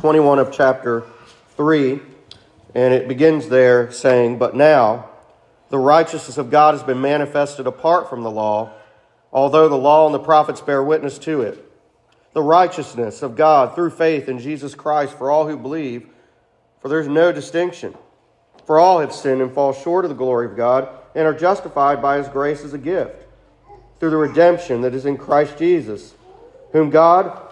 21 of chapter 3, and it begins there saying, But now the righteousness of God has been manifested apart from the law, although the law and the prophets bear witness to it. The righteousness of God through faith in Jesus Christ for all who believe, for there's no distinction. For all have sinned and fall short of the glory of God, and are justified by his grace as a gift, through the redemption that is in Christ Jesus, whom God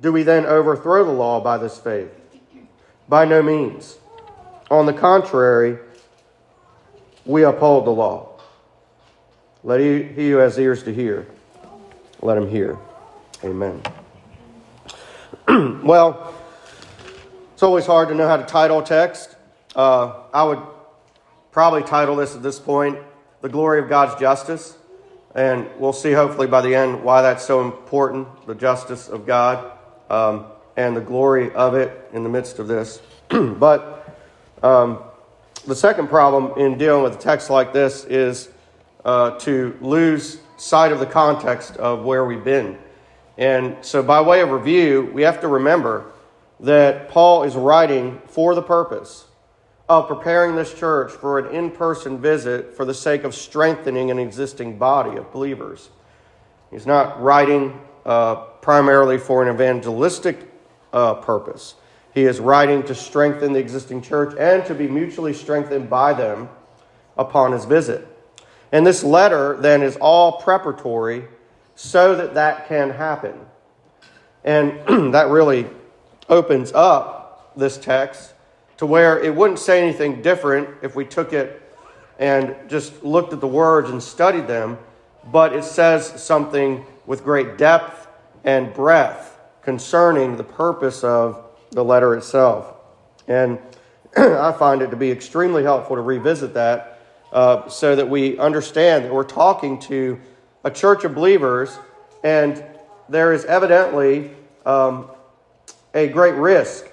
Do we then overthrow the law by this faith? By no means. On the contrary, we uphold the law. Let he, who has ears to hear, let him hear. Amen. well, it's always hard to know how to title text. Uh, I would probably title this at this point, The Glory of God's Justice. And we'll see hopefully by the end why that's so important the justice of God um, and the glory of it in the midst of this. but um, the second problem in dealing with a text like this is uh, to lose sight of the context of where we've been. And so, by way of review, we have to remember that Paul is writing for the purpose of preparing this church for an in person visit for the sake of strengthening an existing body of believers. He's not writing uh, primarily for an evangelistic uh, purpose. He is writing to strengthen the existing church and to be mutually strengthened by them upon his visit. And this letter then is all preparatory so that that can happen. And that really opens up this text to where it wouldn't say anything different if we took it and just looked at the words and studied them, but it says something with great depth and breadth concerning the purpose of the letter itself. And I find it to be extremely helpful to revisit that uh, so that we understand that we're talking to a church of believers, and there is evidently um, a great risk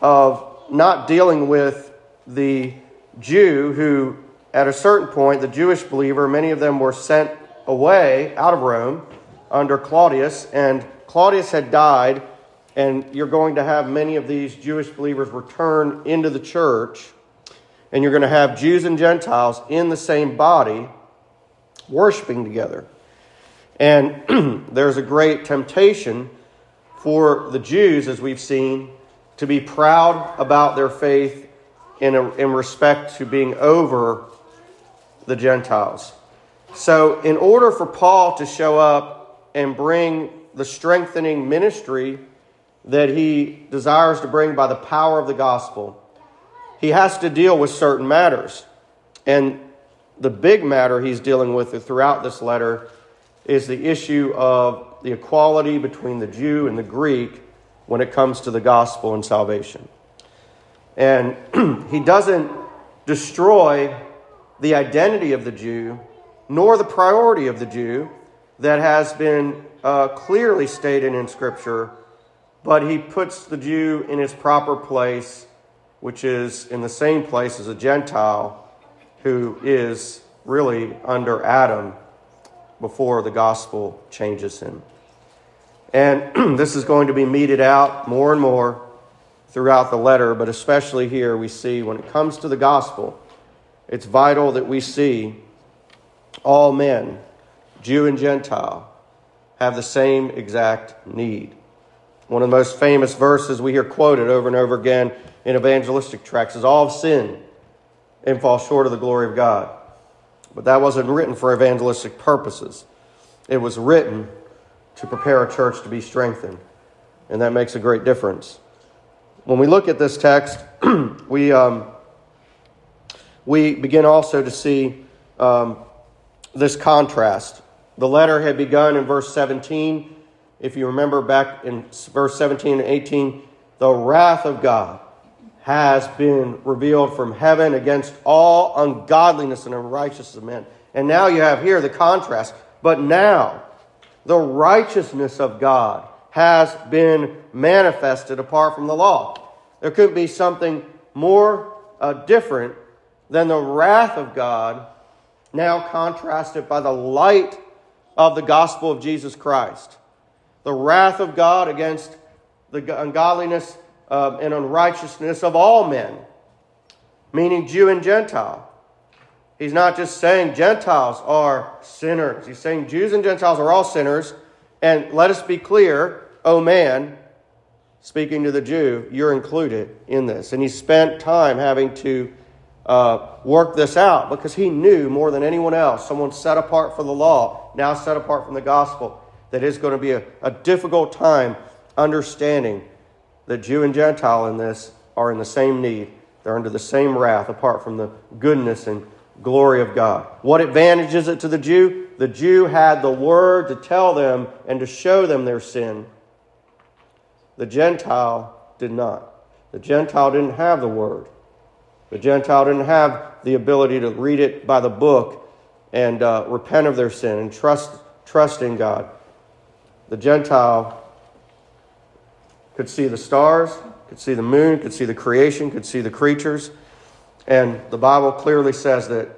of not dealing with the Jew who, at a certain point, the Jewish believer, many of them were sent away out of Rome under Claudius, and Claudius had died, and you're going to have many of these Jewish believers return into the church, and you're going to have Jews and Gentiles in the same body worshiping together. And there's a great temptation for the Jews, as we've seen, to be proud about their faith in, a, in respect to being over the Gentiles. So, in order for Paul to show up and bring the strengthening ministry that he desires to bring by the power of the gospel, he has to deal with certain matters. And the big matter he's dealing with throughout this letter is the issue of the equality between the Jew and the Greek when it comes to the gospel and salvation. And he doesn't destroy the identity of the Jew, nor the priority of the Jew that has been uh, clearly stated in Scripture, but he puts the Jew in his proper place, which is in the same place as a Gentile who is really under Adam before the gospel changes him. And this is going to be meted out more and more throughout the letter, but especially here we see when it comes to the gospel, it's vital that we see all men, Jew and Gentile, have the same exact need. One of the most famous verses we hear quoted over and over again in evangelistic tracts is all sinned and fall short of the glory of God. But that wasn't written for evangelistic purposes. It was written to prepare a church to be strengthened. And that makes a great difference. When we look at this text, we, um, we begin also to see um, this contrast. The letter had begun in verse 17. If you remember back in verse 17 and 18, the wrath of God has been revealed from heaven against all ungodliness and unrighteousness of men. And now you have here the contrast. But now, the righteousness of God has been manifested apart from the law. There couldn't be something more uh, different than the wrath of God, now contrasted by the light of the gospel of Jesus Christ. The wrath of God against the ungodliness uh, and unrighteousness of all men, meaning Jew and Gentile. He's not just saying Gentiles are sinners. He's saying Jews and Gentiles are all sinners. And let us be clear, oh man, speaking to the Jew, you're included in this. And he spent time having to uh, work this out because he knew more than anyone else, someone set apart for the law, now set apart from the gospel, that it's going to be a, a difficult time understanding that Jew and Gentile in this are in the same need. They're under the same wrath apart from the goodness and glory of God. What advantage is it to the Jew? The Jew had the word to tell them and to show them their sin. The Gentile did not. The Gentile didn't have the word. The Gentile didn't have the ability to read it by the book and uh, repent of their sin and trust, trust in God. The Gentile could see the stars, could see the moon, could see the creation, could see the creatures. And the Bible clearly says that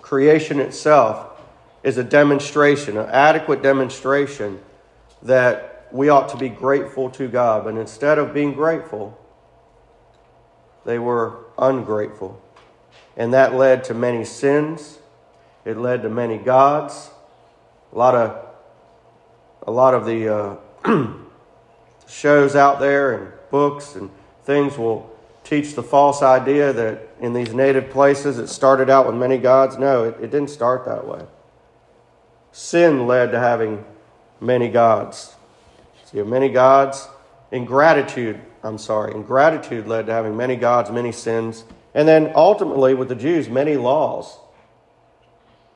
creation itself is a demonstration, an adequate demonstration that we ought to be grateful to God. But instead of being grateful, they were ungrateful. And that led to many sins. It led to many gods. A lot of, a lot of the uh, shows out there and books and things will teach the false idea that in these native places it started out with many gods. No, it, it didn't start that way. Sin led to having many gods. So you have many gods. Ingratitude, I'm sorry, ingratitude led to having many gods, many sins. And then ultimately, with the Jews, many laws.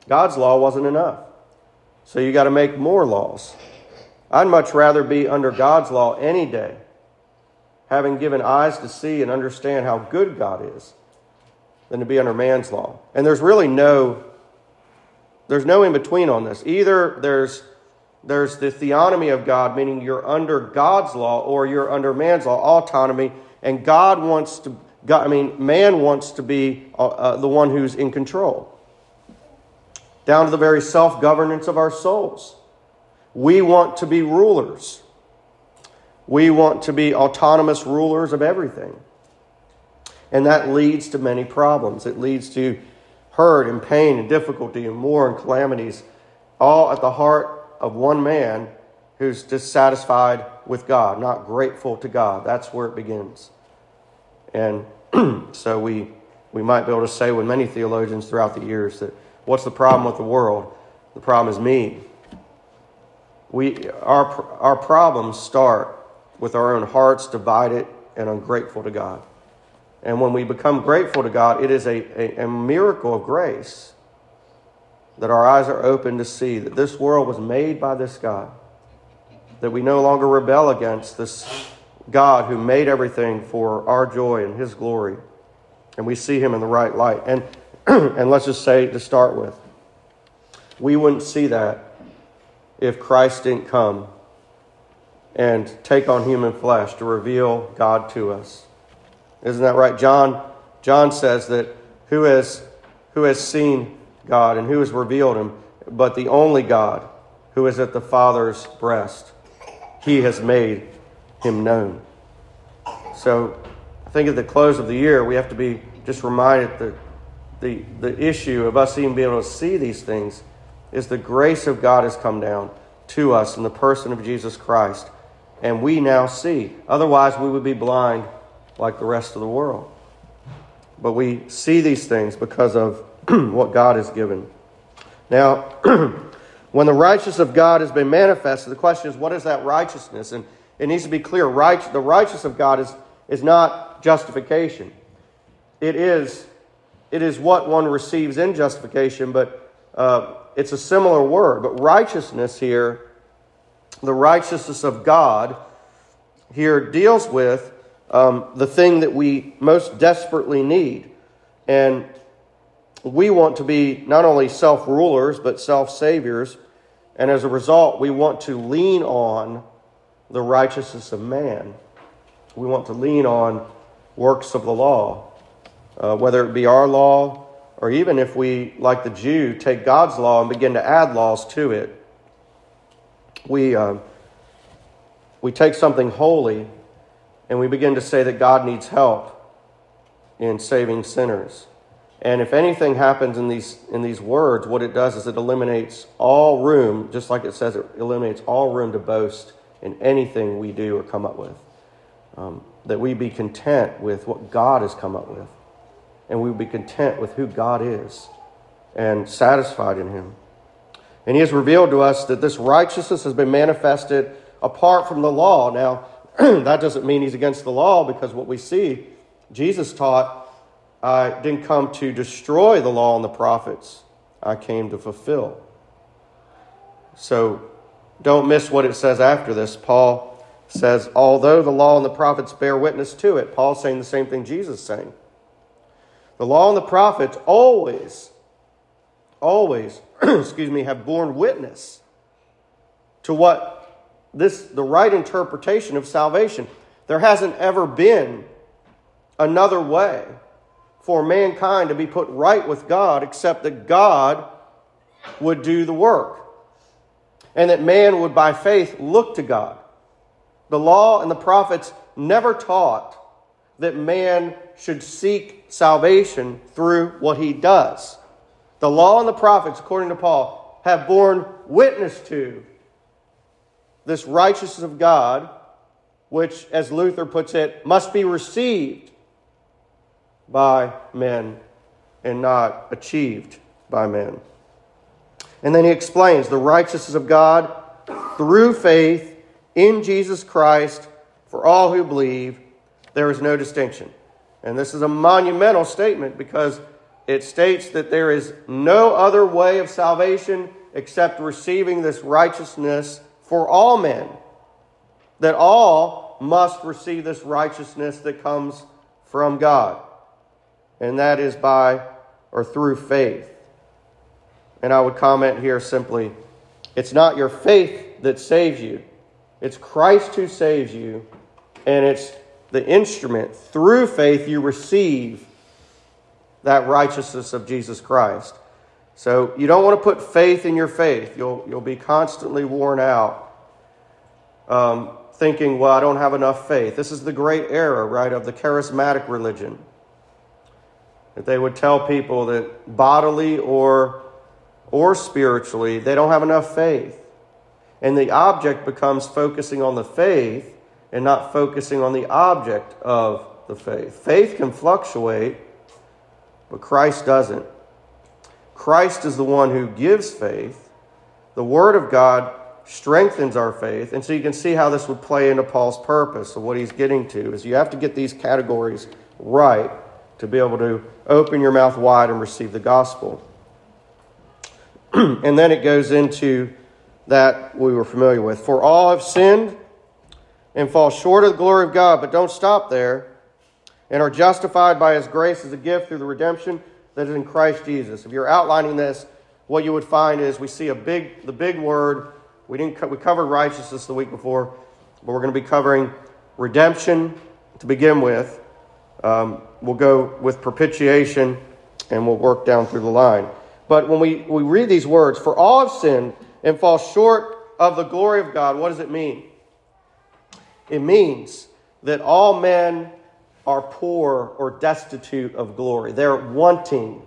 God's law wasn't enough. So you got to make more laws. I'd much rather be under God's law any day, having given eyes to see and understand how good God is, than to be under man's law. And there's really no there's no in between on this. Either there's there's the theonomy of God, meaning you're under God's law or you're under man's law, autonomy, and God wants to God, I mean, man wants to be uh, uh, the one who's in control. Down to the very self governance of our souls. We want to be rulers. We want to be autonomous rulers of everything. And that leads to many problems. It leads to hurt and pain and difficulty and war and calamities, all at the heart of one man who's dissatisfied with God, not grateful to God. That's where it begins. And so we, we might be able to say with many theologians throughout the years that what's the problem with the world? The problem is me we, our, our problems start with our own hearts divided and ungrateful to God. And when we become grateful to God, it is a, a, a miracle of grace that our eyes are open to see that this world was made by this God, that we no longer rebel against this God who made everything for our joy and His glory, and we see Him in the right light. And, and let's just say to start with, we wouldn't see that if Christ didn't come and take on human flesh to reveal God to us. Isn't that right? John, John says that who has, who has seen God and who has revealed him, but the only God who is at the Father's breast. He has made him known. So I think at the close of the year, we have to be just reminded that the, the issue of us even being able to see these things is the grace of God has come down to us in the person of Jesus Christ, and we now see. Otherwise, we would be blind like the rest of the world. But we see these things because of what God has given. Now, when the righteousness of God has been manifested, the question is, what is that righteousness? And it needs to be clear right, the righteousness of God is, is not justification. It is, it is what one receives in justification, but uh, it's a similar word. But righteousness here, the righteousness of God, here deals with um, the thing that we most desperately need. And we want to be not only self rulers, but self saviors. And as a result, we want to lean on the righteousness of man. We want to lean on works of the law, uh, whether it be our law or even if we, like the Jew, take God's law and begin to add laws to it. We, uh, we take something holy and we begin to say that God needs help in saving sinners. And if anything happens in these, in these words, what it does is it eliminates all room, just like it says, it eliminates all room to boast in anything we do or come up with. Um, that we be content with what God has come up with. And we will be content with who God is and satisfied in Him. And He has revealed to us that this righteousness has been manifested apart from the law. Now, that doesn't mean He's against the law because what we see, Jesus taught I didn't come to destroy the law and the prophets, I came to fulfill. So don't miss what it says after this. Paul says, although the law and the prophets bear witness to it, Paul's saying the same thing Jesus is saying. The law and the prophets always, always, excuse me, have borne witness to what this the right interpretation of salvation. There hasn't ever been another way for mankind to be put right with God except that God would do the work and that man would by faith look to God. The law and the prophets never taught that man should seek salvation through what he does. The law and the prophets, according to Paul, have borne witness to this righteousness of God, which, as Luther puts it, must be received by men and not achieved by men. And then he explains the righteousness of God through faith in Jesus Christ for all who believe. There is no distinction. And this is a monumental statement because it states that there is no other way of salvation except receiving this righteousness for all men. That all must receive this righteousness that comes from God and that is by or through faith. And I would comment here simply it's not your faith that saves you, it's Christ who saves you, and it's the instrument through faith you receive that righteousness of Jesus Christ. So you don't want to put faith in your faith. You'll, you'll be constantly worn out um, thinking, well, I don't have enough faith. This is the great error, right, of the charismatic religion that they would tell people that bodily or, or spiritually, they don't have enough faith. And the object becomes focusing on the faith and not focusing on the object of the faith. Faith can fluctuate, but Christ doesn't. Christ is the one who gives faith. The Word of God strengthens our faith. And so you can see how this would play into Paul's purpose. So, what he's getting to is you have to get these categories right to be able to open your mouth wide and receive the gospel. and then it goes into that we were familiar with. For all have sinned and fall short of the glory of God, but don't stop there, and are justified by his grace as a gift through the redemption that is in Christ Jesus. If you're outlining this, what you would find is we see a big the big word. We didn't co- we covered righteousness the week before, but we're going to be covering redemption to begin with. Um, we'll go with propitiation and we'll work down through the line. But when we, we read these words, for all have sinned and fall short of the glory of God, what does it mean? It means that all men are poor or destitute of glory. They're wanting.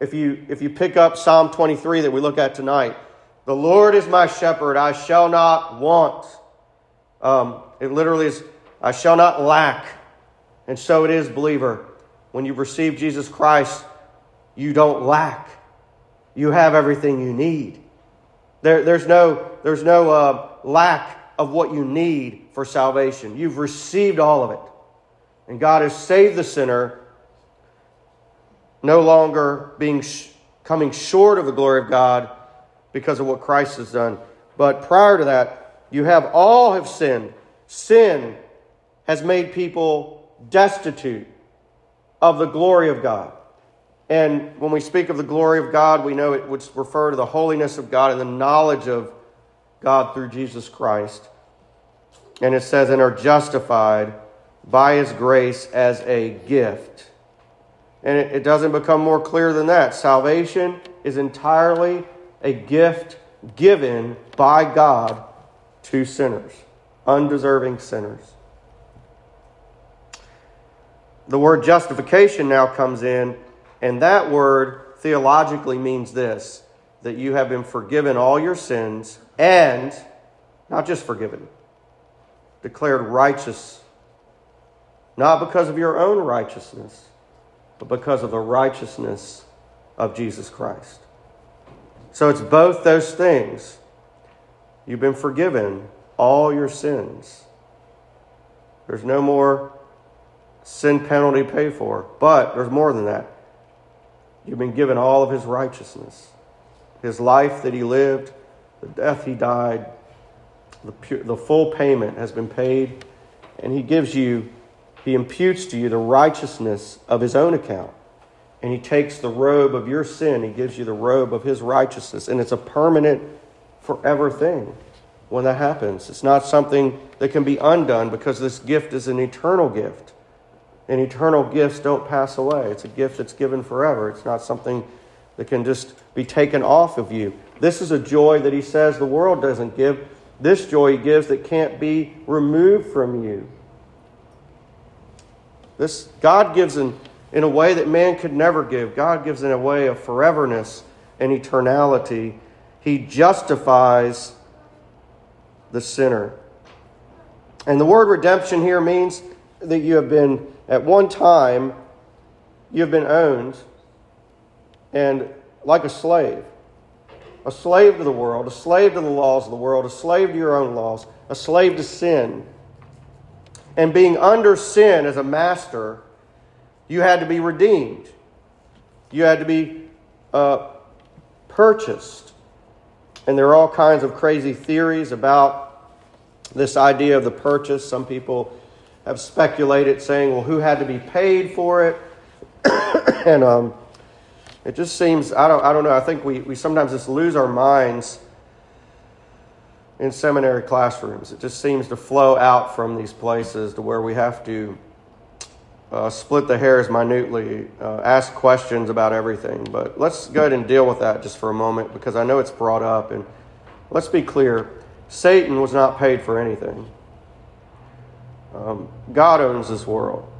If you, if you pick up Psalm 23 that we look at tonight, the Lord is my shepherd, I shall not want. Um, it literally is, I shall not lack. And so it is, believer. When you've received Jesus Christ, you don't lack. You have everything you need. There, there's no, there's no uh, lack of what you need for salvation. You've received all of it. And God has saved the sinner, no longer being coming short of the glory of God because of what Christ has done. But prior to that, you have all have sinned. Sin has made people destitute of the glory of God. And when we speak of the glory of God, we know it would refer to the holiness of God and the knowledge of God through Jesus Christ. And it says, and are justified by his grace as a gift. And it, it doesn't become more clear than that. Salvation is entirely a gift given by God to sinners, undeserving sinners. The word justification now comes in and that word theologically means this that you have been forgiven all your sins and not just forgiven, declared righteous, not because of your own righteousness, but because of the righteousness of Jesus Christ. So it's both those things. You've been forgiven all your sins. There's no more sin penalty paid for, but there's more than that. You've been given all of his righteousness. His life that he lived, the death he died, the, pure, the full payment has been paid, and he gives you, he imputes to you the righteousness of his own account. And he takes the robe of your sin, he gives you the robe of his righteousness, and it's a permanent, forever thing when that happens. It's not something that can be undone because this gift is an eternal gift and eternal gifts don't pass away. It's a gift that's given forever. It's not something that can just be taken off of you. This is a joy that he says the world doesn't give. This joy he gives that can't be removed from you. This God gives in, in a way that man could never give. God gives in a way of foreverness and eternality. He justifies the sinner. And the word redemption here means that you have been at one time, you've been owned and like a slave. A slave to the world, a slave to the laws of the world, a slave to your own laws, a slave to sin. And being under sin as a master, you had to be redeemed. You had to be uh, purchased. And there are all kinds of crazy theories about this idea of the purchase. Some people have speculated saying, well, who had to be paid for it? and um, it just seems, I don't, I don't know, I think we, we sometimes just lose our minds in seminary classrooms. It just seems to flow out from these places to where we have to uh, split the hairs minutely, uh, ask questions about everything. But let's go ahead and deal with that just for a moment because I know it's brought up. And let's be clear Satan was not paid for anything. Um, God owns this world.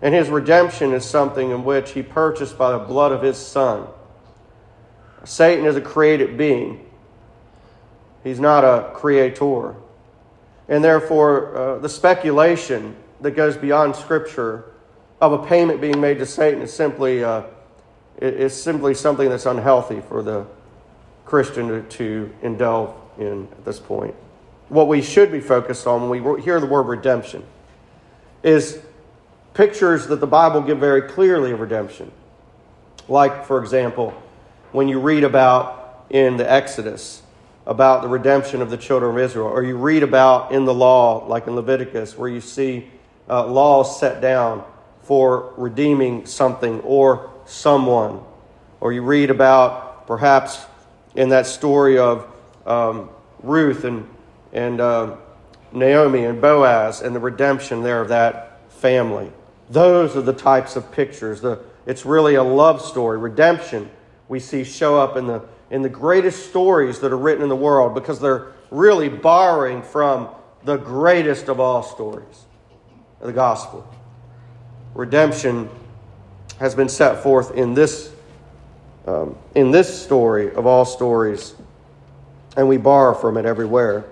And his redemption is something in which he purchased by the blood of his Son. Satan is a created being, he's not a creator. And therefore, uh, the speculation that goes beyond Scripture of a payment being made to Satan is simply, uh, is simply something that's unhealthy for the Christian to, to indulge in at this point what we should be focused on when we hear the word redemption is pictures that the Bible give very clearly of redemption. Like, for example, when you read about in the Exodus about the redemption of the children of Israel, or you read about in the law, like in Leviticus, where you see uh, laws set down for redeeming something or someone, or you read about perhaps in that story of um, Ruth and and uh, Naomi and Boaz and the redemption there of that family. Those are the types of pictures. The, it's really a love story. Redemption we see show up in the, in the greatest stories that are written in the world because they're really borrowing from the greatest of all stories the gospel. Redemption has been set forth in this, um, in this story of all stories, and we borrow from it everywhere.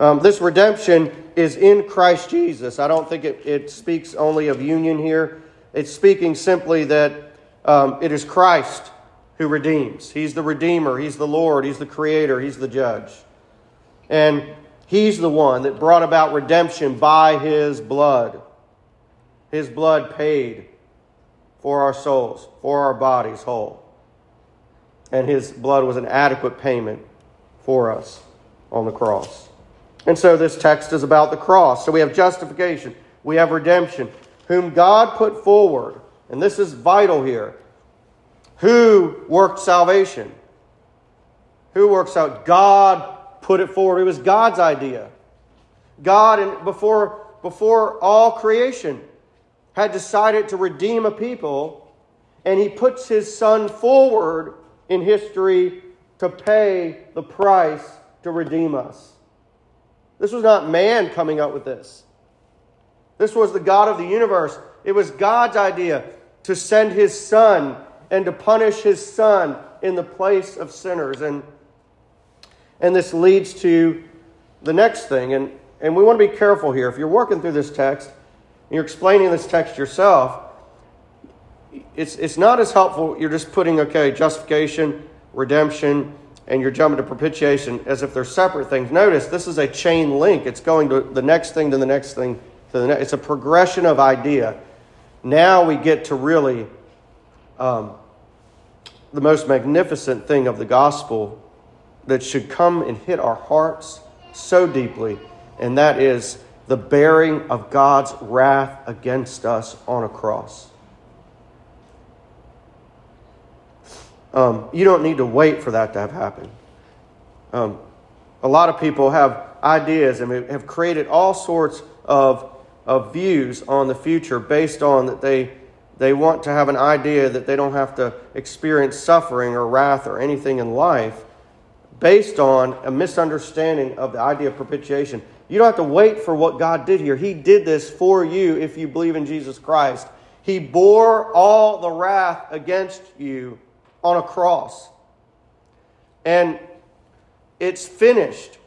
Um, this redemption is in Christ Jesus. I don't think it, it speaks only of union here. It's speaking simply that um, it is Christ who redeems. He's the Redeemer, He's the Lord, He's the Creator, He's the Judge. And He's the one that brought about redemption by His blood. His blood paid for our souls, for our bodies whole. And His blood was an adequate payment for us on the cross. And so this text is about the cross. So we have justification, we have redemption, whom God put forward. And this is vital here. Who worked salvation? Who works out? God put it forward. It was God's idea. God, and before, before all creation, had decided to redeem a people, and he puts his son forward in history to pay the price to redeem us. This was not man coming up with this. This was the God of the universe. It was God's idea to send his son and to punish his son in the place of sinners. And, and this leads to the next thing. And, and we want to be careful here. If you're working through this text and you're explaining this text yourself, it's, it's not as helpful. You're just putting, okay, justification, redemption, and you're jumping to propitiation as if they're separate things. Notice this is a chain link. It's going to the next thing to the next thing to the next. It's a progression of idea. Now we get to really um, the most magnificent thing of the gospel that should come and hit our hearts so deeply, and that is the bearing of God's wrath against us on a cross. Um, you don't need to wait for that to have happened. Um, a lot of people have ideas and have created all sorts of, of views on the future based on that they, they want to have an idea that they don't have to experience suffering or wrath or anything in life based on a misunderstanding of the idea of propitiation. You don't have to wait for what God did here. He did this for you if you believe in Jesus Christ. He bore all the wrath against you on a cross. And it's finished.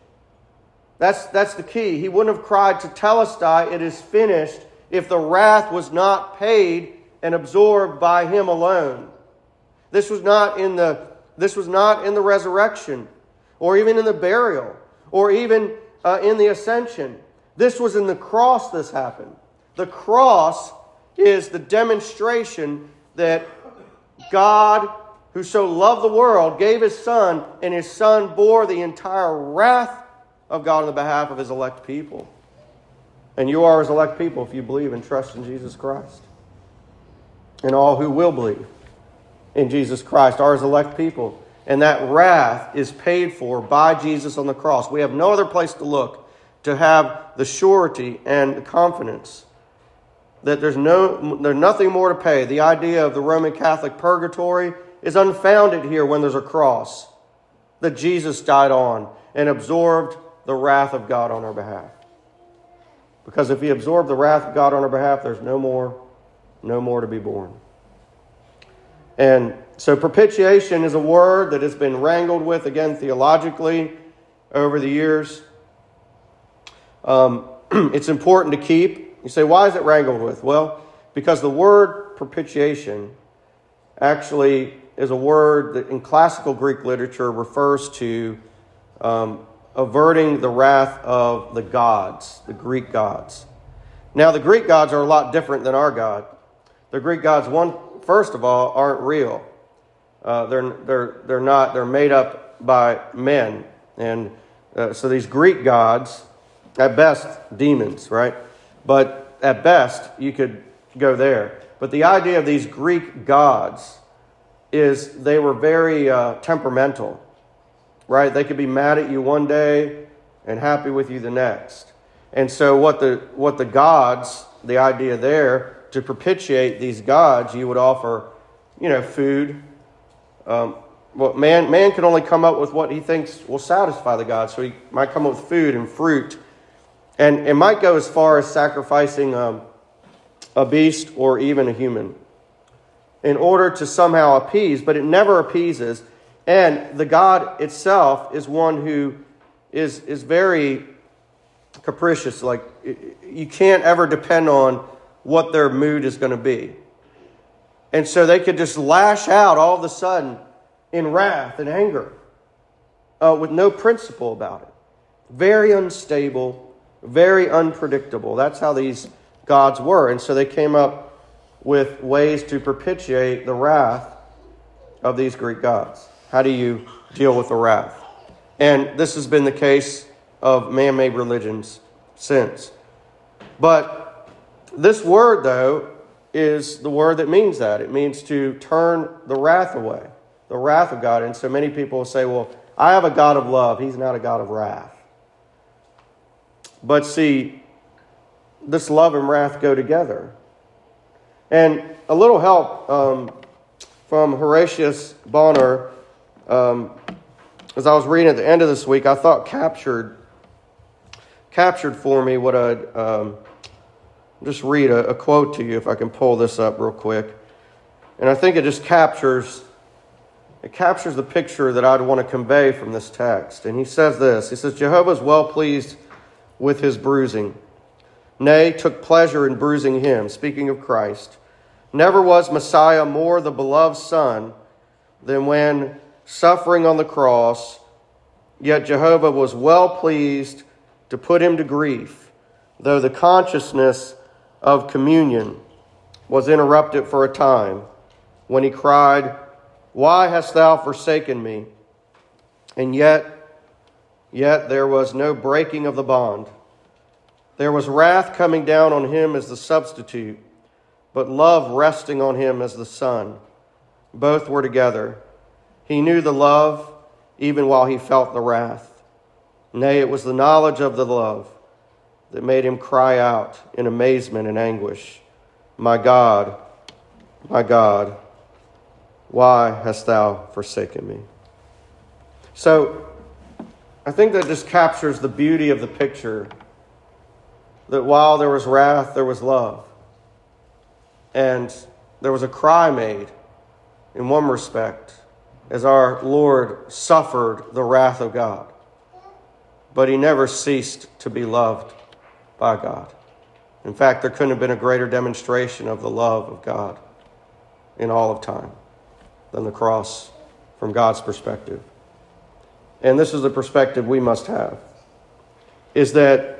That's, that's the key. He wouldn't have cried tetelestai, it is finished, if the wrath was not paid and absorbed by him alone. This was not in the, this was not in the resurrection, or even in the burial, or even uh, in the ascension. This was in the cross this happened. The cross is the demonstration that God who so loved the world, gave his son, and his son bore the entire wrath of God on the behalf of his elect people. And you are his elect people if you believe and trust in Jesus Christ. And all who will believe in Jesus Christ are his elect people. And that wrath is paid for by Jesus on the cross. We have no other place to look to have the surety and the confidence that there's, no, there's nothing more to pay. The idea of the Roman Catholic purgatory is unfounded here when there's a cross that Jesus died on and absorbed the wrath of God on our behalf. Because if he absorbed the wrath of God on our behalf, there's no more, no more to be born. And so propitiation is a word that has been wrangled with again theologically over the years. Um, it's important to keep. You say, why is it wrangled with? Well, because the word propitiation actually is a word that in classical Greek literature refers to um, averting the wrath of the gods, the Greek gods. Now, the Greek gods are a lot different than our God. The Greek gods, one, first of all, aren't real. Uh, they're, they're, they're not, they're made up by men. And uh, so these Greek gods, at best, demons, right? But at best, you could go there. But the idea of these Greek gods is they were very uh, temperamental, right? They could be mad at you one day and happy with you the next. And so, what the, what the gods, the idea there, to propitiate these gods, you would offer, you know, food. Um, well, man, man can only come up with what he thinks will satisfy the gods. So he might come up with food and fruit. And it might go as far as sacrificing um, a beast or even a human in order to somehow appease, but it never appeases. And the God itself is one who is, is very capricious. Like, you can't ever depend on what their mood is going to be. And so they could just lash out all of a sudden in wrath and anger uh, with no principle about it. Very unstable, very unpredictable. That's how these gods were. And so they came up with ways to propitiate the wrath of these Greek gods. How do you deal with the wrath? And this has been the case of man made religions since. But this word, though, is the word that means that. It means to turn the wrath away, the wrath of God. And so many people say, well, I have a God of love. He's not a God of wrath. But see, this love and wrath go together. And a little help um, from Horatius Bonar, um, as I was reading at the end of this week, I thought captured captured for me what I'd um, just read a, a quote to you if I can pull this up real quick. And I think it just captures it captures the picture that I'd want to convey from this text. And he says this He says, Jehovah is well pleased with his bruising, nay, took pleasure in bruising him, speaking of Christ. Never was Messiah more the beloved Son than when suffering on the cross, yet Jehovah was well pleased to put him to grief, though the consciousness of communion was interrupted for a time when he cried, why hast thou forsaken me? And yet, yet there was no breaking of the bond. There was wrath coming down on him as the substitute, but love resting on him as the Son. Both were together. He knew the love even while he felt the wrath. Nay, it was the knowledge of the love that made him cry out in amazement and anguish, My God, my God why hast thou forsaken me? So, I think that just captures the beauty of the picture that while there was wrath, there was love. And there was a cry made in one respect as our Lord suffered the wrath of God. But he never ceased to be loved by God. In fact, there couldn't have been a greater demonstration of the love of God in all of time than the cross from God's perspective. And this is the perspective we must have is that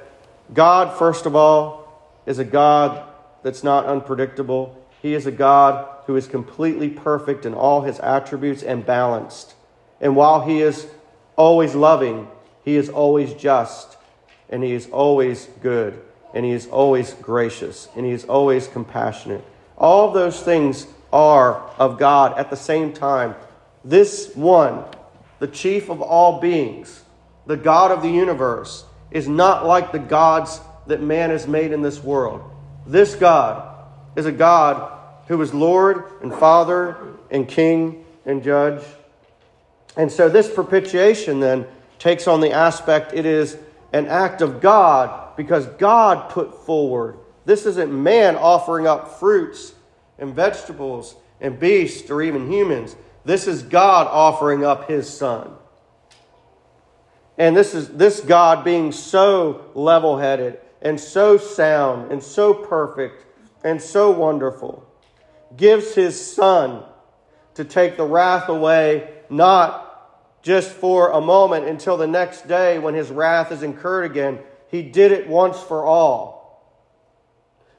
God, first of all, is a God that's not unpredictable. He is a God who is completely perfect in all his attributes and balanced. And while he is always loving, he is always just, and he is always good, and he is always gracious, and he is always compassionate. All those things are of God at the same time. This one, the chief of all beings, the God of the universe, is not like the gods that man has made in this world. This God is a God who is Lord and Father and King and Judge. And so this propitiation then takes on the aspect it is an act of God because God put forward. This isn't man offering up fruits and vegetables and beasts or even humans. This is God offering up his son. And this is this God being so level-headed and so sound and so perfect and so wonderful gives his son to take the wrath away not just for a moment until the next day when his wrath is incurred again. He did it once for all.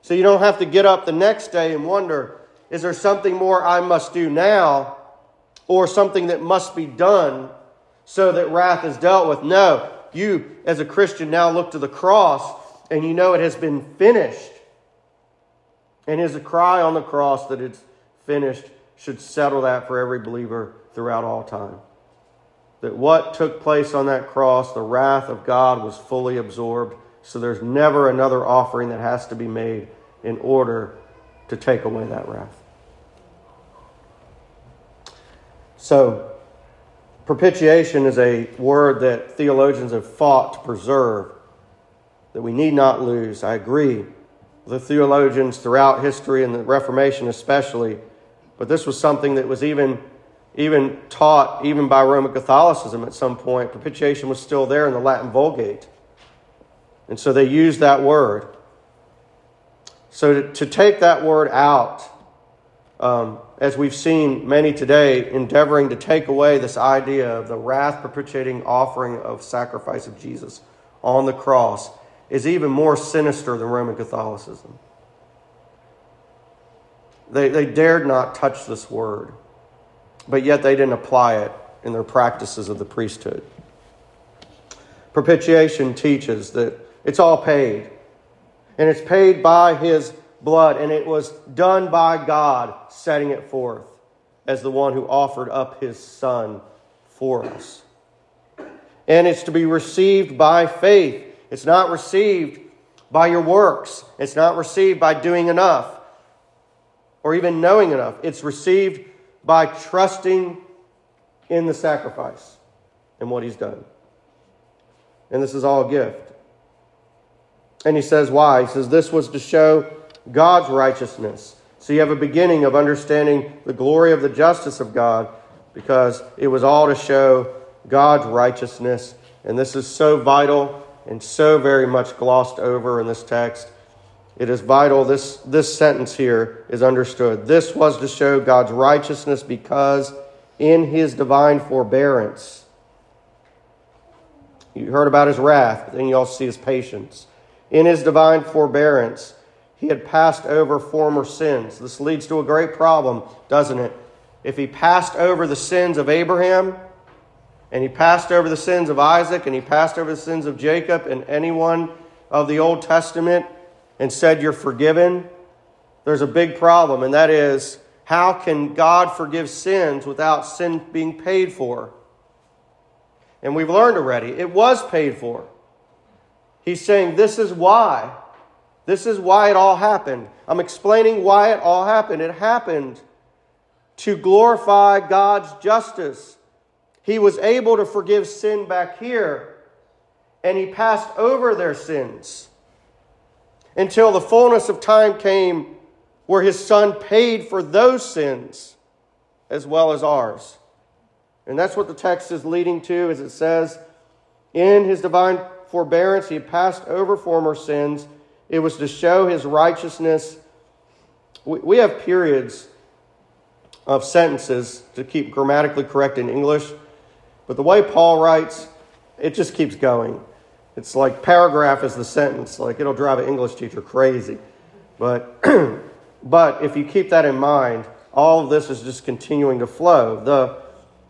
So you don't have to get up the next day and wonder, is there something more I must do now or something that must be done so that wrath is dealt with? No. You, as a Christian, now look to the cross and you know it has been finished. And his cry on the cross that it's finished should settle that for every believer throughout all time. That what took place on that cross, the wrath of God was fully absorbed. So there's never another offering that has to be made in order to take away that wrath. So, propitiation is a word that theologians have fought to preserve, that we need not lose. I agree the theologians throughout history and the Reformation especially, but this was something that was even, even taught even by Roman Catholicism at some point. Propitiation was still there in the Latin Vulgate. And so they used that word. So to, to take that word out, um, as we've seen many today endeavoring to take away this idea of the wrath propitiating offering of sacrifice of Jesus on the cross, is even more sinister than Roman Catholicism. They, they dared not touch this word, but yet they didn't apply it in their practices of the priesthood. Propitiation teaches that it's all paid, and it's paid by his blood, and it was done by God setting it forth as the one who offered up his son for us. And it's to be received by faith. It's not received by your works, it's not received by doing enough or even knowing enough. It's received by trusting in the sacrifice and what he's done. And this is all a gift. And he says, why? He says, this was to show God's righteousness. So you have a beginning of understanding the glory of the justice of God because it was all to show God's righteousness. And this is so vital and so very much glossed over in this text. It is vital this, this sentence here is understood. This was to show God's righteousness because in his divine forbearance, you heard about his wrath, but then you also see his patience. In his divine forbearance, he had passed over former sins. This leads to a great problem, doesn't it? If he passed over the sins of Abraham, and he passed over the sins of Isaac, and he passed over the sins of Jacob, and anyone of the Old Testament, and said you're forgiven, there's a big problem, and that is how can God forgive sins without sin being paid for? And we've learned already, it was paid for. He's saying, This is why. This is why it all happened. I'm explaining why it all happened. It happened to glorify God's justice. He was able to forgive sin back here, and He passed over their sins until the fullness of time came where his son paid for those sins as well as ours. And that's what the text is leading to, as it says, in his divine forbearance, he passed over former sins. It was to show his righteousness. We have periods of sentences to keep grammatically correct in English, but the way Paul writes, it just keeps going. It's like paragraph is the sentence. Like it'll drive an English teacher crazy. But but if you keep that in mind, all of this is just continuing to flow. The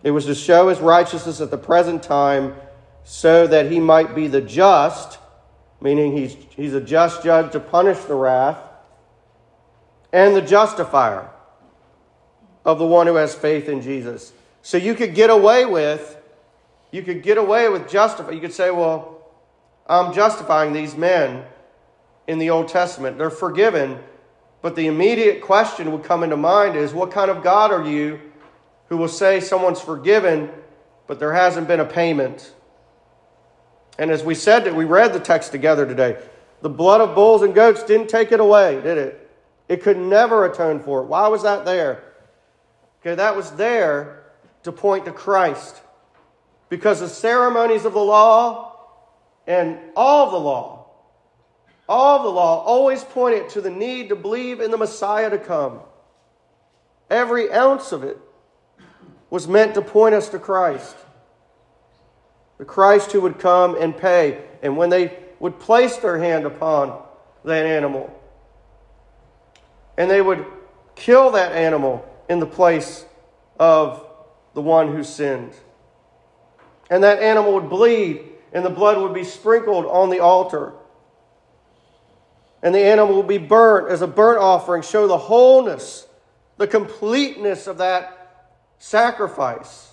it was to show his righteousness at the present time so that he might be the just, meaning he's, he's a just judge to punish the wrath, and the justifier of the one who has faith in Jesus. So you could get away with, you could get away with justify. You could say, well, I'm justifying these men in the Old Testament. They're forgiven, but the immediate question would come into mind is what kind of God are you who will say someone's forgiven, but there hasn't been a payment? And as we said that we read the text together today, the blood of bulls and goats didn't take it away, did it? It could never atone for it. Why was that there? Okay, that was there to point to Christ. Because the ceremonies of the law and all the law, all the law always pointed to the need to believe in the Messiah to come. Every ounce of it was meant to point us to Christ. The Christ who would come and pay. And when they would place their hand upon that animal, and they would kill that animal in the place of the one who sinned. And that animal would bleed and the blood would be sprinkled on the altar. And the animal would be burnt as a burnt offering, show the wholeness, the completeness of that sacrifice.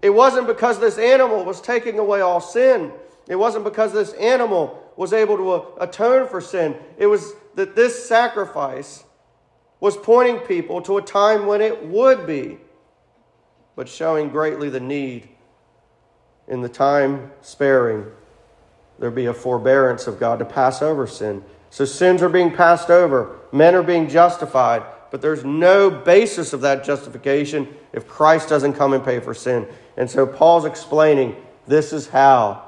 It wasn't because this animal was taking away all sin. It wasn't because this animal was able to uh, atone for sin. It was that this sacrifice was pointing people to a time when it would be, but showing greatly the need in the time sparing, there be a forbearance of God to pass over sin. So sins are being passed over, men are being justified, but there's no basis of that justification if Christ doesn't come and pay for sin. And so Paul's explaining this is how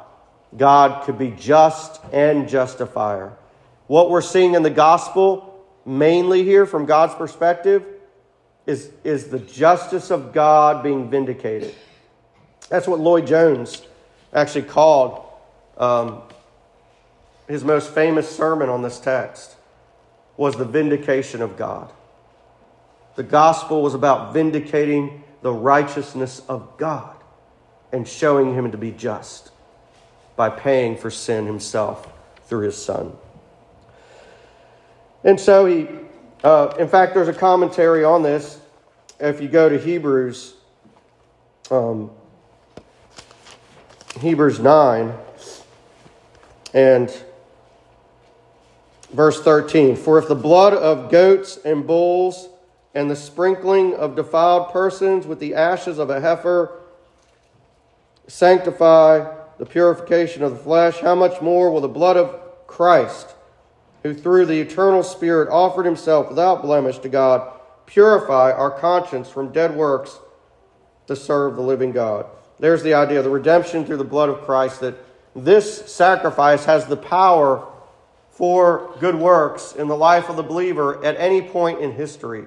God could be just and justifier. What we're seeing in the gospel, mainly here from God's perspective, is, is the justice of God being vindicated. That's what Lloyd Jones actually called um, his most famous sermon on this text was the vindication of God. The gospel was about vindicating the righteousness of God and showing him to be just by paying for sin himself through his son. And so he, uh, in fact, there's a commentary on this. If you go to Hebrews, um, Hebrews 9, and verse 13 For if the blood of goats and bulls and the sprinkling of defiled persons with the ashes of a heifer sanctify the purification of the flesh, how much more will the blood of Christ, who through the eternal Spirit offered himself without blemish to God, purify our conscience from dead works to serve the living God? There's the idea, of the redemption through the blood of Christ, that this sacrifice has the power for good works in the life of the believer at any point in history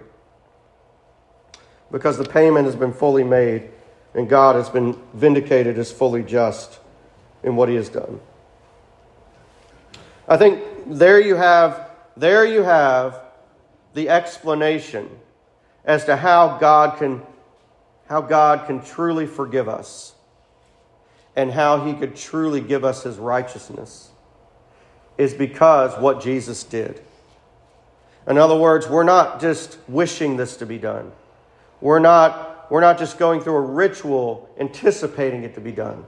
because the payment has been fully made and God has been vindicated as fully just in what he has done. I think there you have there you have the explanation as to how God can how God can truly forgive us and how he could truly give us his righteousness is because what Jesus did. In other words, we're not just wishing this to be done. We're not, we're not just going through a ritual anticipating it to be done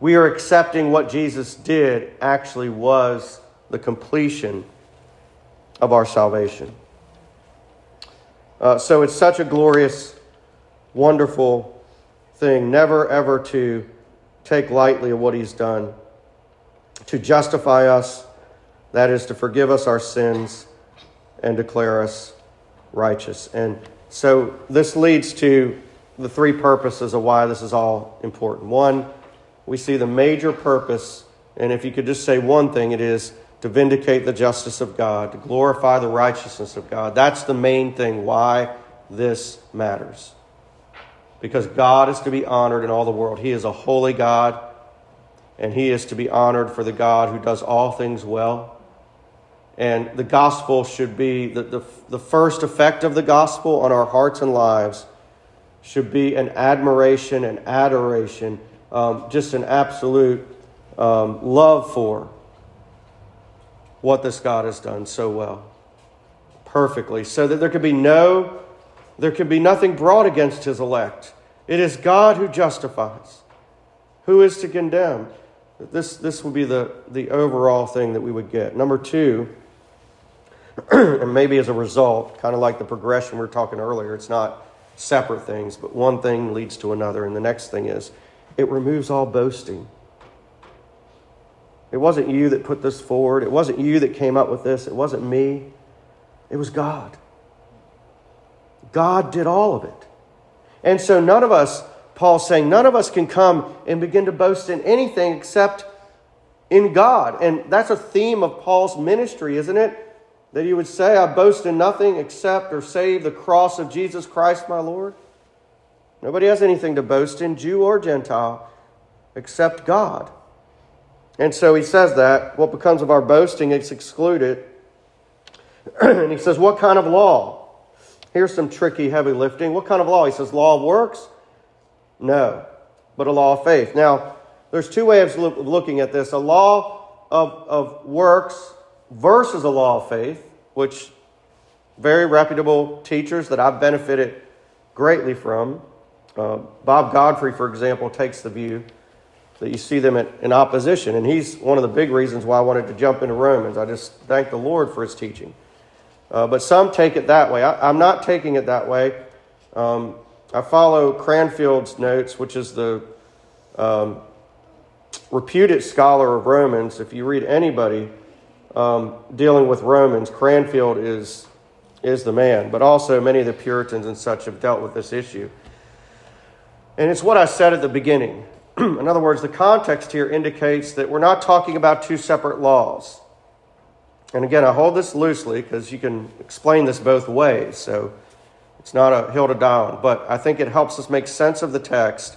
we are accepting what Jesus did actually was the completion of our salvation. Uh, so it's such a glorious, wonderful thing, never ever to take lightly of what He's done. To justify us, that is, to forgive us our sins and declare us righteous. And so this leads to the three purposes of why this is all important. One, we see the major purpose, and if you could just say one thing, it is to vindicate the justice of God, to glorify the righteousness of God. That's the main thing why this matters. Because God is to be honored in all the world. He is a holy God, and He is to be honored for the God who does all things well. And the gospel should be the, the, the first effect of the gospel on our hearts and lives should be an admiration and adoration um, just an absolute um, love for what this God has done so well, perfectly, so that there could be no, there could be nothing brought against his elect. It is God who justifies. Who is to condemn? This, this would be the, the overall thing that we would get. Number two, and maybe as a result, kind of like the progression we were talking earlier, it's not separate things, but one thing leads to another, and the next thing is it removes all boasting. It wasn't you that put this forward. It wasn't you that came up with this. It wasn't me. It was God. God did all of it. And so none of us, Paul's saying, none of us can come and begin to boast in anything except in God. And that's a theme of Paul's ministry, isn't it? That he would say, I boast in nothing except or save the cross of Jesus Christ my Lord. Nobody has anything to boast in, Jew or Gentile, except God. And so he says that. What becomes of our boasting is excluded. and he says, What kind of law? Here's some tricky, heavy lifting. What kind of law? He says, Law of works? No, but a law of faith. Now, there's two ways of looking at this a law of, of works versus a law of faith, which very reputable teachers that I've benefited greatly from uh, Bob Godfrey, for example, takes the view that you see them at, in opposition, and he's one of the big reasons why I wanted to jump into Romans. I just thank the Lord for his teaching. Uh, but some take it that way. I, am not taking it that way. Um, I follow Cranfield's notes, which is the um, reputed scholar of Romans. If you read anybody um, dealing with Romans, Cranfield is, is the man. But also, many of the Puritans and such have dealt with this issue. And it's what I said at the beginning. in other words, the context here indicates that we're not talking about two separate laws. And again, I hold this loosely because you can explain this both ways. So it's not a hill to die on. But I think it helps us make sense of the text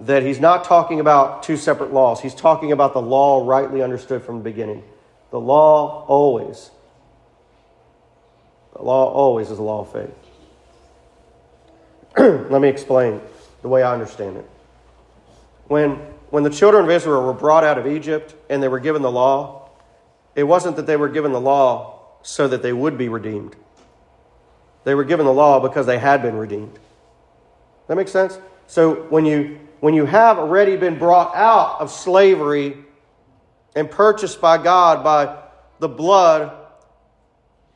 that he's not talking about two separate laws. He's talking about the law rightly understood from the beginning. The law always, the law always is a law of faith. Let me explain the way I understand it. When, when the children of Israel were brought out of Egypt and they were given the law, it wasn't that they were given the law so that they would be redeemed. They were given the law because they had been redeemed. That makes sense? So when you when you have already been brought out of slavery and purchased by God by the blood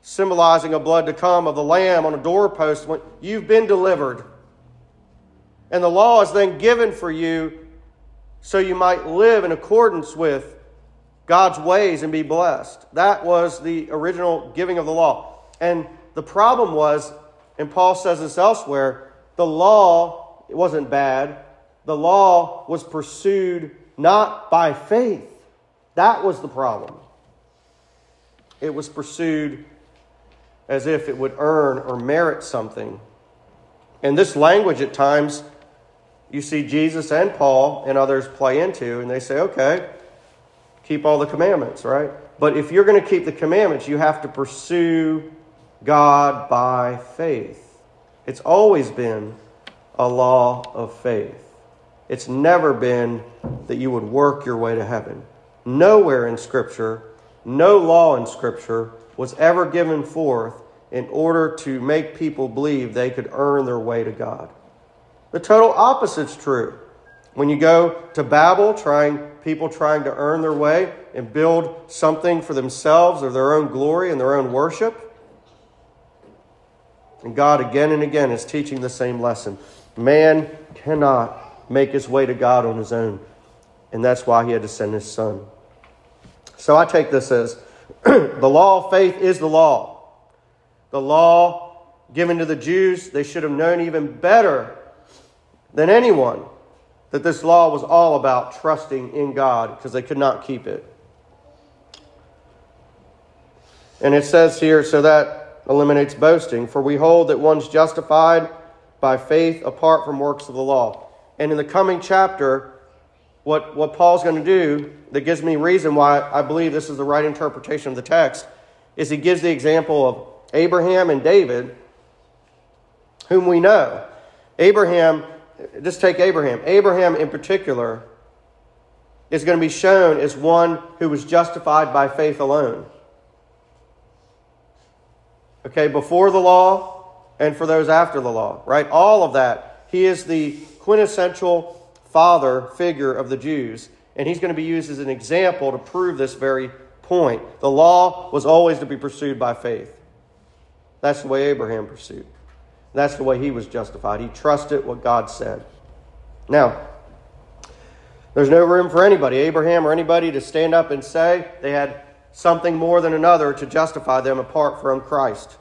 symbolizing a blood to come of the lamb on a doorpost, when you've been delivered. And the law is then given for you so you might live in accordance with God's ways and be blessed. That was the original giving of the law. And the problem was, and Paul says this elsewhere, the law it wasn't bad. The law was pursued not by faith. That was the problem. It was pursued as if it would earn or merit something. And this language at times you see Jesus and Paul and others play into, and they say, okay, keep all the commandments, right? But if you're going to keep the commandments, you have to pursue God by faith. It's always been a law of faith. It's never been that you would work your way to heaven. Nowhere in Scripture, no law in Scripture was ever given forth in order to make people believe they could earn their way to God. The total opposite's true. When you go to Babel, trying people trying to earn their way and build something for themselves or their own glory and their own worship, and God again and again is teaching the same lesson. Man cannot make his way to God on his own. And that's why he had to send his son. So I take this as the law of faith is the law. The law given to the Jews, they should have known even better than anyone that this law was all about trusting in God because they could not keep it. And it says here, so that eliminates boasting, for we hold that one's justified by faith apart from works of the law. And in the coming chapter, what, what Paul's going to do that gives me reason why I believe this is the right interpretation of the text is he gives the example of Abraham and David, whom we know. Abraham, just take Abraham. Abraham, in particular, is going to be shown as one who was justified by faith alone. Okay, before the law, and for those after the law, right? All of that. He is the quintessential father figure of the Jews, and he's going to be used as an example to prove this very point. The law was always to be pursued by faith. That's the way Abraham pursued. That's the way he was justified. He trusted what God said. Now, there's no room for anybody, Abraham or anybody, to stand up and say they had something more than another to justify them apart from Christ.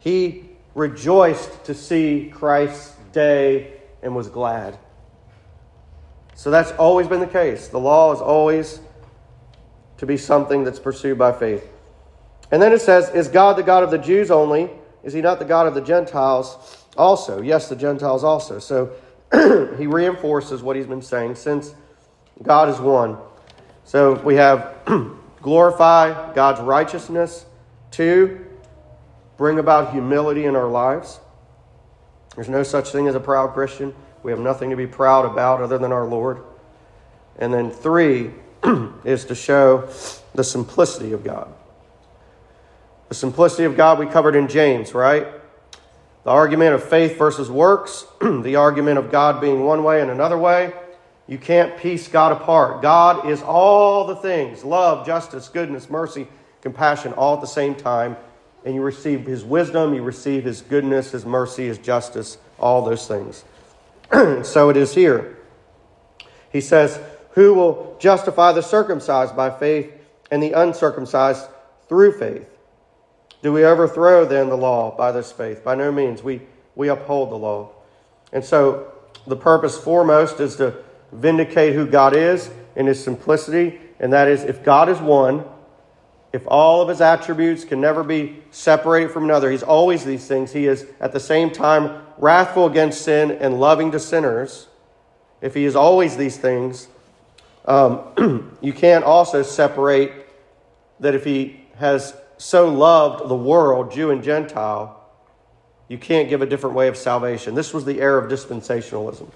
He rejoiced to see Christ's day and was glad. So that's always been the case. The law is always to be something that's pursued by faith. And then it says, Is God the God of the Jews only? Is he not the God of the Gentiles also? Yes, the Gentiles also. So he reinforces what he's been saying since God is one. So we have glorify God's righteousness. Two, bring about humility in our lives. There's no such thing as a proud Christian. We have nothing to be proud about other than our Lord. And then three is to show the simplicity of God. The simplicity of God we covered in James, right? The argument of faith versus works, the argument of God being one way and another way. You can't piece God apart. God is all the things love, justice, goodness, mercy, compassion, all at the same time and you receive his wisdom, you receive his goodness, his mercy, his justice, all those things. so it is here. He says, Who will justify the circumcised by faith and the uncircumcised through faith? Do we overthrow then the law by this faith? By no means. We, we uphold the law. And so the purpose foremost is to vindicate who God is in his simplicity, and that is if God is one, if all of his attributes can never be separated from another, he's always these things. He is at the same time wrathful against sin and loving to sinners. If he is always these things, um, you can't also separate that if he has so loved the world, Jew and Gentile, you can't give a different way of salvation. This was the era of dispensationalism.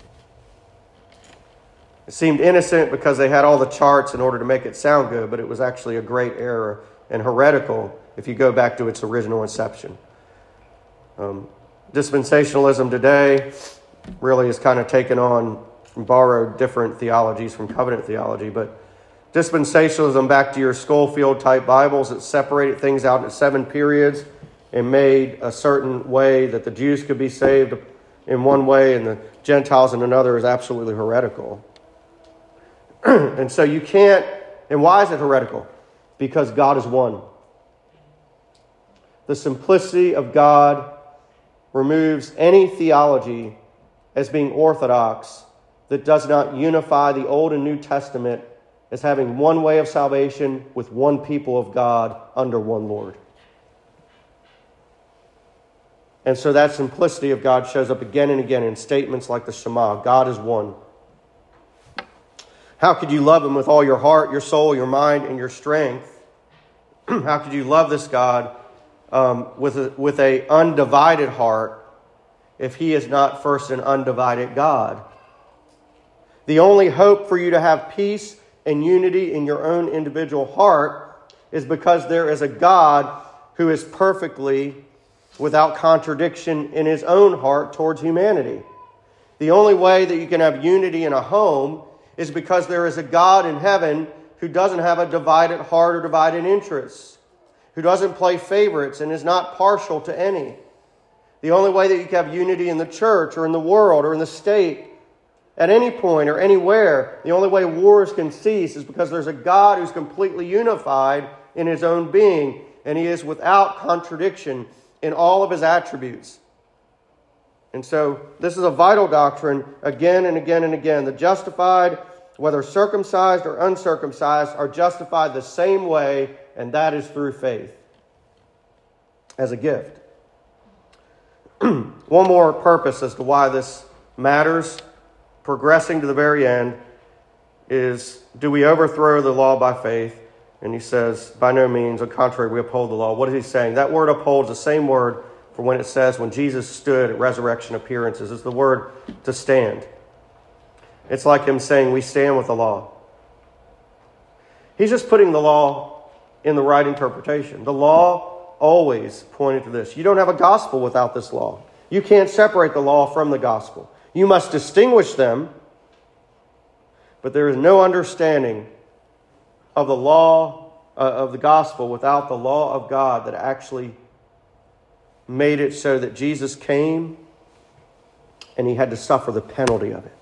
It seemed innocent because they had all the charts in order to make it sound good, but it was actually a great error and heretical if you go back to its original inception. Um, dispensationalism today really has kind of taken on, borrowed different theologies from covenant theology, but dispensationalism back to your Scofield type Bibles that separated things out into seven periods and made a certain way that the Jews could be saved in one way and the Gentiles in another is absolutely heretical. and so you can't, and why is it heretical? Because God is one. The simplicity of God removes any theology as being orthodox that does not unify the Old and New Testament as having one way of salvation with one people of God under one Lord. And so that simplicity of God shows up again and again in statements like the Shema God is one. How could you love him with all your heart, your soul, your mind, and your strength? How could you love this God um, with, with a undivided heart if he is not first an undivided God? The only hope for you to have peace and unity in your own individual heart is because there is a God who is perfectly without contradiction in his own heart towards humanity. The only way that you can have unity in a home is because there is a God in heaven who doesn't have a divided heart or divided interests, who doesn't play favorites and is not partial to any. The only way that you can have unity in the church or in the world or in the state at any point or anywhere, the only way wars can cease is because there's a God who's completely unified in his own being and he is without contradiction in all of his attributes. And so, this is a vital doctrine again and again and again. The justified, whether circumcised or uncircumcised, are justified the same way, and that is through faith as a gift. One more purpose as to why this matters, progressing to the very end, is do we overthrow the law by faith? And he says, by no means, on contrary, we uphold the law. What is he saying? That word upholds the same word for when it says when Jesus stood at resurrection appearances. Is the word to stand. It's like him saying, we stand with the law. He's just putting the law in the right interpretation. The law always pointed to this. You don't have a gospel without this law. You can't separate the law from the gospel. You must distinguish them, but there is no understanding of the law uh, of the gospel without the law of God that actually made it so that Jesus came and he had to suffer the penalty of it.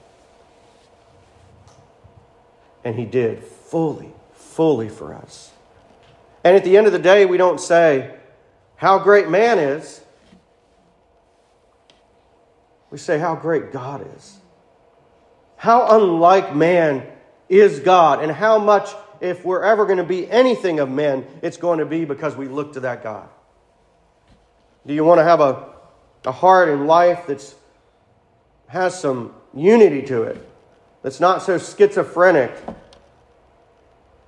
And he did fully, fully for us. And at the end of the day, we don't say how great man is. We say how great God is. How unlike man is God, and how much if we're ever going to be anything of men, it's going to be because we look to that God. Do you want to have a, a heart and life that has some unity to it, that's not so schizophrenic?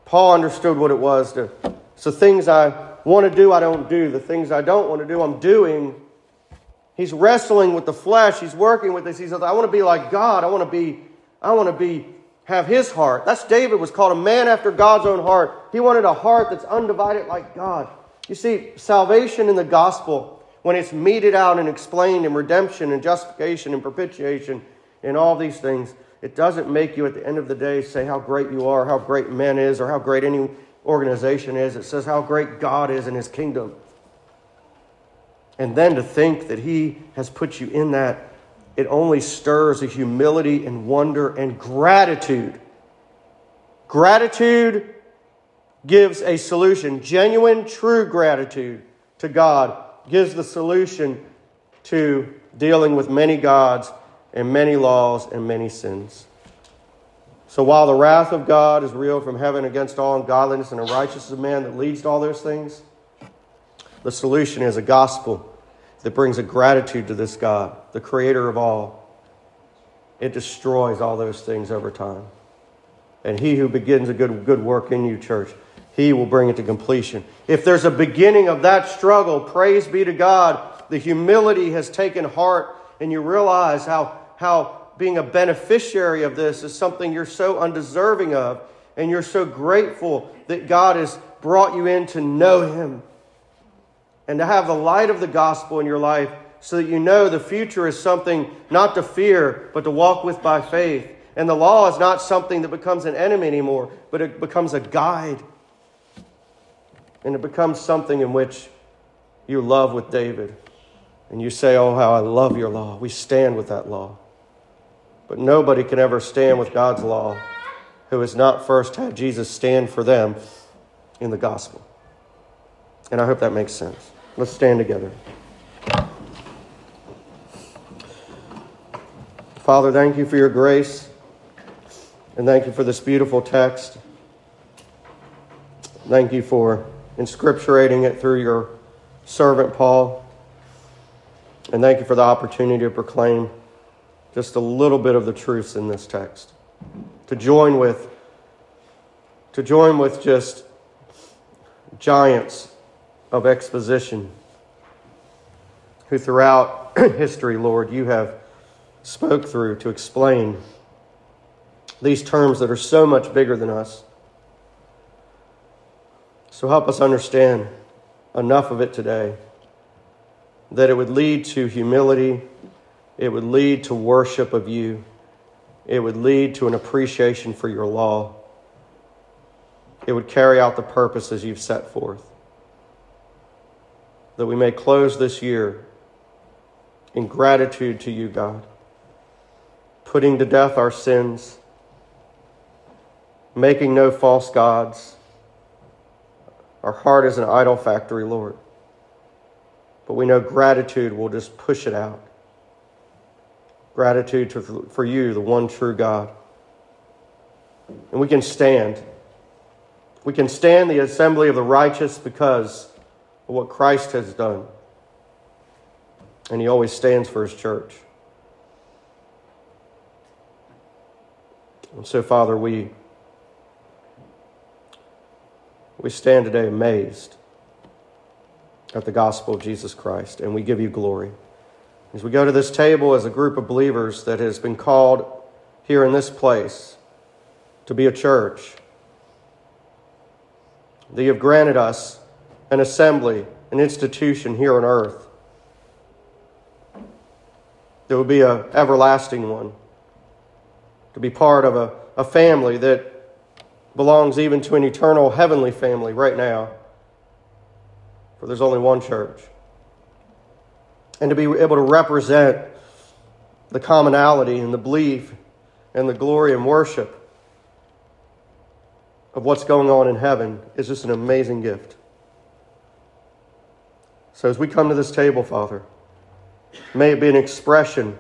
Paul understood what it was to. So things I want to do, I don't do. The things I don't want to do, I'm doing. He's wrestling with the flesh. He's working with this. He says, I want to be like God. I want to be, I want to be have his heart. That's David was called a man after God's own heart. He wanted a heart that's undivided like God. You see, salvation in the gospel, when it's meted out and explained in redemption and justification and propitiation and all these things, it doesn't make you at the end of the day say how great you are, how great men is, or how great any organization is. It says how great God is in his kingdom. And then to think that he has put you in that it only stirs a humility and wonder and gratitude. Gratitude gives a solution. Genuine, true gratitude to God gives the solution to dealing with many gods and many laws and many sins. So while the wrath of God is real from heaven against all ungodliness and unrighteousness of man that leads to all those things, the solution is a gospel that brings a gratitude to this God, the creator of all. It destroys all those things over time. And he who begins a good, good work in you, church, he will bring it to completion. If there's a beginning of that struggle, praise be to God, the humility has taken heart, and you realize how, how being a beneficiary of this is something you're so undeserving of, and you're so grateful that God has brought you in to know Him and to have the light of the gospel in your life so that you know the future is something not to fear, but to walk with by faith. And the law is not something that becomes an enemy anymore, but it becomes a guide. And it becomes something in which you love with David. And you say, Oh, how I love your law. We stand with that law. But nobody can ever stand with God's law who has not first had Jesus stand for them in the gospel. And I hope that makes sense. Let's stand together. Father, thank you for your grace. And thank you for this beautiful text. Thank you for inscripturating it through your servant Paul. And thank you for the opportunity to proclaim just a little bit of the truths in this text. To join with to join with just giants of exposition who throughout history, Lord, you have spoke through to explain these terms that are so much bigger than us. So help us understand enough of it today that it would lead to humility it would lead to worship of you. It would lead to an appreciation for your law. It would carry out the purposes you've set forth. That we may close this year in gratitude to you, God, putting to death our sins, making no false gods. Our heart is an idol factory, Lord. But we know gratitude will just push it out gratitude to, for you, the one true God. And we can stand. We can stand the assembly of the righteous because of what Christ has done. And he always stands for his church. And so, Father, we, we stand today amazed at the gospel of Jesus Christ, and we give you glory. As we go to this table as a group of believers that has been called here in this place to be a church, that you have granted us an assembly, an institution here on earth that will be an everlasting one, to be part of a, a family that belongs even to an eternal heavenly family right now, for there's only one church and to be able to represent the commonality and the belief and the glory and worship of what's going on in heaven is just an amazing gift. So as we come to this table, Father, may it be an expression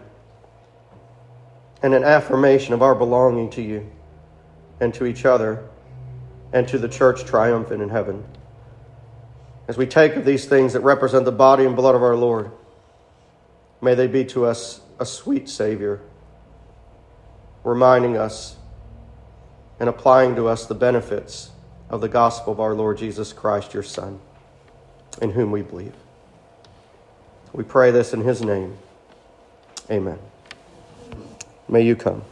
and an affirmation of our belonging to you and to each other and to the church triumphant in heaven. As we take of these things that represent the body and blood of our Lord, May they be to us a sweet Savior, reminding us and applying to us the benefits of the gospel of our Lord Jesus Christ, your Son, in whom we believe. We pray this in his name. Amen. May you come.